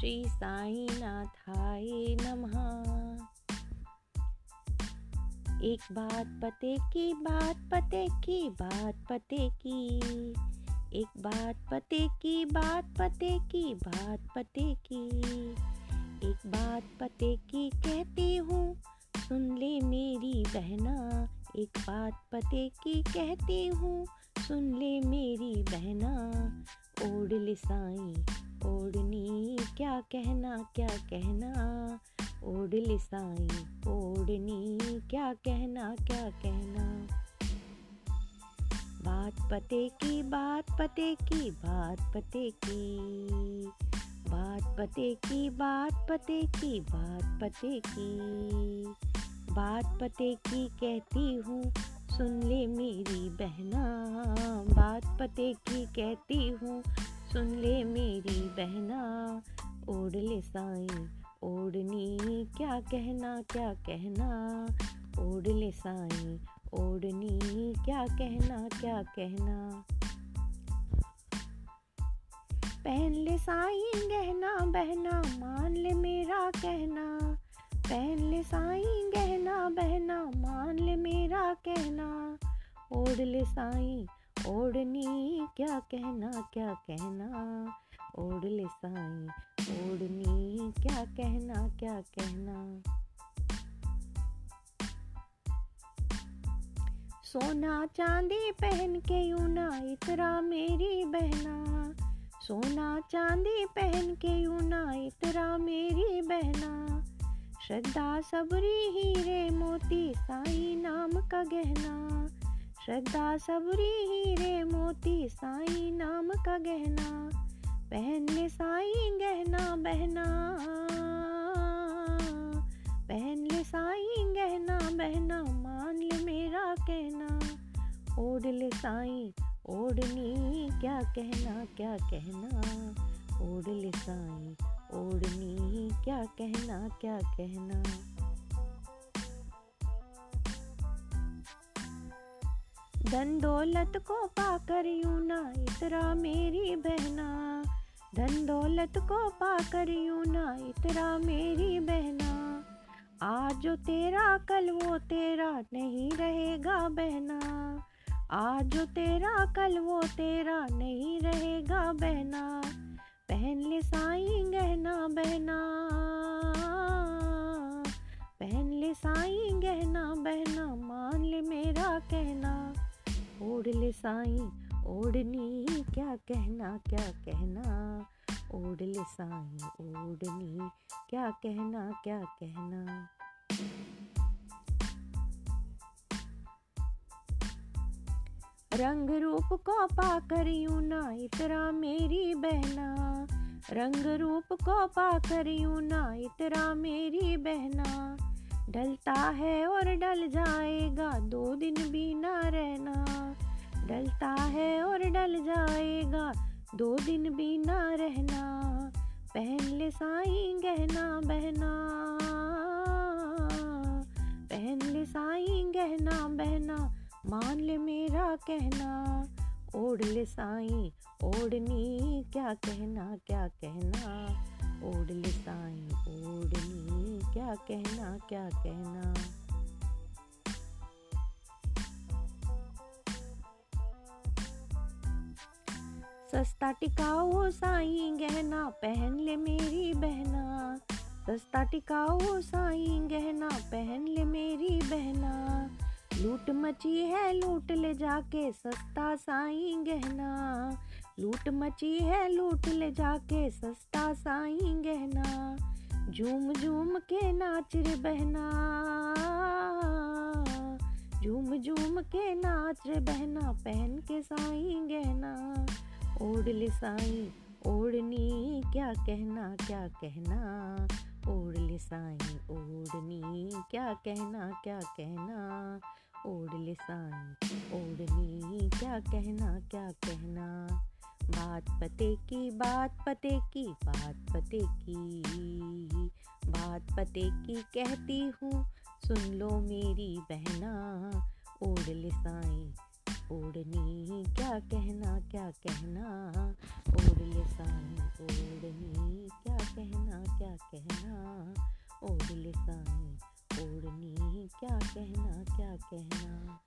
श्री साई नाथाय नमः। एक बात पते की बात पते की बात पते की, एक बात पते की बात पते की बात पते की, एक बात पते की कहती हूँ, सुन ले मेरी बहना। एक बात पते की कहती हूँ, सुन ले मेरी बहना। ओढ़ ले साई ओढ़नी क्या कहना क्या कहना? ओढ़ ले साई ओढ़नी क्या कहना क्या कहना? बात पते की, बात पते की, बात पते की। बात पते की, बात पते की, बात पते की। बात पते की कहती हूँ, सुन ले मेरी बहना। पते की कहती हूँ, सुन ले मेरी बहना, ओढ़ ले साई ओढ़नी। क्या कहना क्या कहना? ओढ़ ले साई ओढ़नी। क्या कहना क्या कहना? पहन ले साई गहना, बहना, मान ले मेरा कहना। पहन ले साई गहना, बहना, मान ले मेरा कहना। ओढ़ ले साई ओढ़नी, क्या कहना क्या कहना? ओढ़ ले साई, ओढ़नी, क्या कहना क्या कहना? सोना चांदी पहन के यूँ ना इतरा मेरी बहना। सोना चांदी पहन के यूँ ना इतरा मेरी बहना। श्रद्धा सबरी हीरे मोती साई नाम का गहना। श्रद्धा सबरी हीरे मोती साई नाम का गहना पहन ले साई गहना बहना। पहन ले साई गहना बहना, मान ले मेरा कहना। ओढ़ ले साई, ओढ़नी, क्या कहना क्या कहना। ओढ़ ले साई, ओढ़नी, क्या कहना क्या कहना। धन दौलत को पाकर यू ना इतरा मेरी बहना। धन दौलत को पाकर यू ना इतरा मेरी बहना। आज जो तेरा कल वो तेरा नहीं रहेगा बहना। आज जो तेरा कल वो तेरा नहीं रहेगा बहना। ओढ़ ले साई, ओढ़नी, क्या कहना क्या कहना? ओढ़ ले साई, ओढ़नी, क्या कहना क्या कहना? रंग रूप को पाकर यूँ ना इतरा मेरी बहना। रंग रूप को पाकर यूँ ना इतरा मेरी बहना। डलता है और डल जाएगा दो दिन भी ना रहना। डल जाएगा। दो दिन भी ना रहना पहन ले साई गहना बहना। पहन ले साई गहना बहना, मान ले मेरा कहना। ओढ़ ले साई, ओढ़नी, क्या कहना क्या कहना। ओढ़ ले साई, ओढ़नी, क्या कहना क्या कहना। सस्ता टिकाऊ साई गहना पहन ले मेरी बहना। सस्ता टिकाऊ साई गहना पहन ले मेरी बहना। लूट मची है, लूट ले जाके सस्ता साई गहना लूट मची है, लूट ले जाके सस्ता साई गहना झूम झूम के नाच रे बहना। झूम झूम के नाच रे बहना, पहन के साई गहना ओढ़ ले साई, ओढ़नी, क्या कहना क्या कहना? ओढ़ ले साई, ओढ़नी, क्या कहना क्या कहना? ओढ़ ले साई, ओढ़नी, क्या कहना क्या कहना? बात पते की, बात पते की, बात पते की। बात पते की कहती हूँ, सुन लो मेरी बहना। ओढ़ ले साई ओढ़नी, क्या कहना क्या कहना? ओढ़ ले सानी ओढ़नी, क्या कहना क्या कहना? ओढ़ ले सानी ओढ़नी, क्या कहना क्या कहना?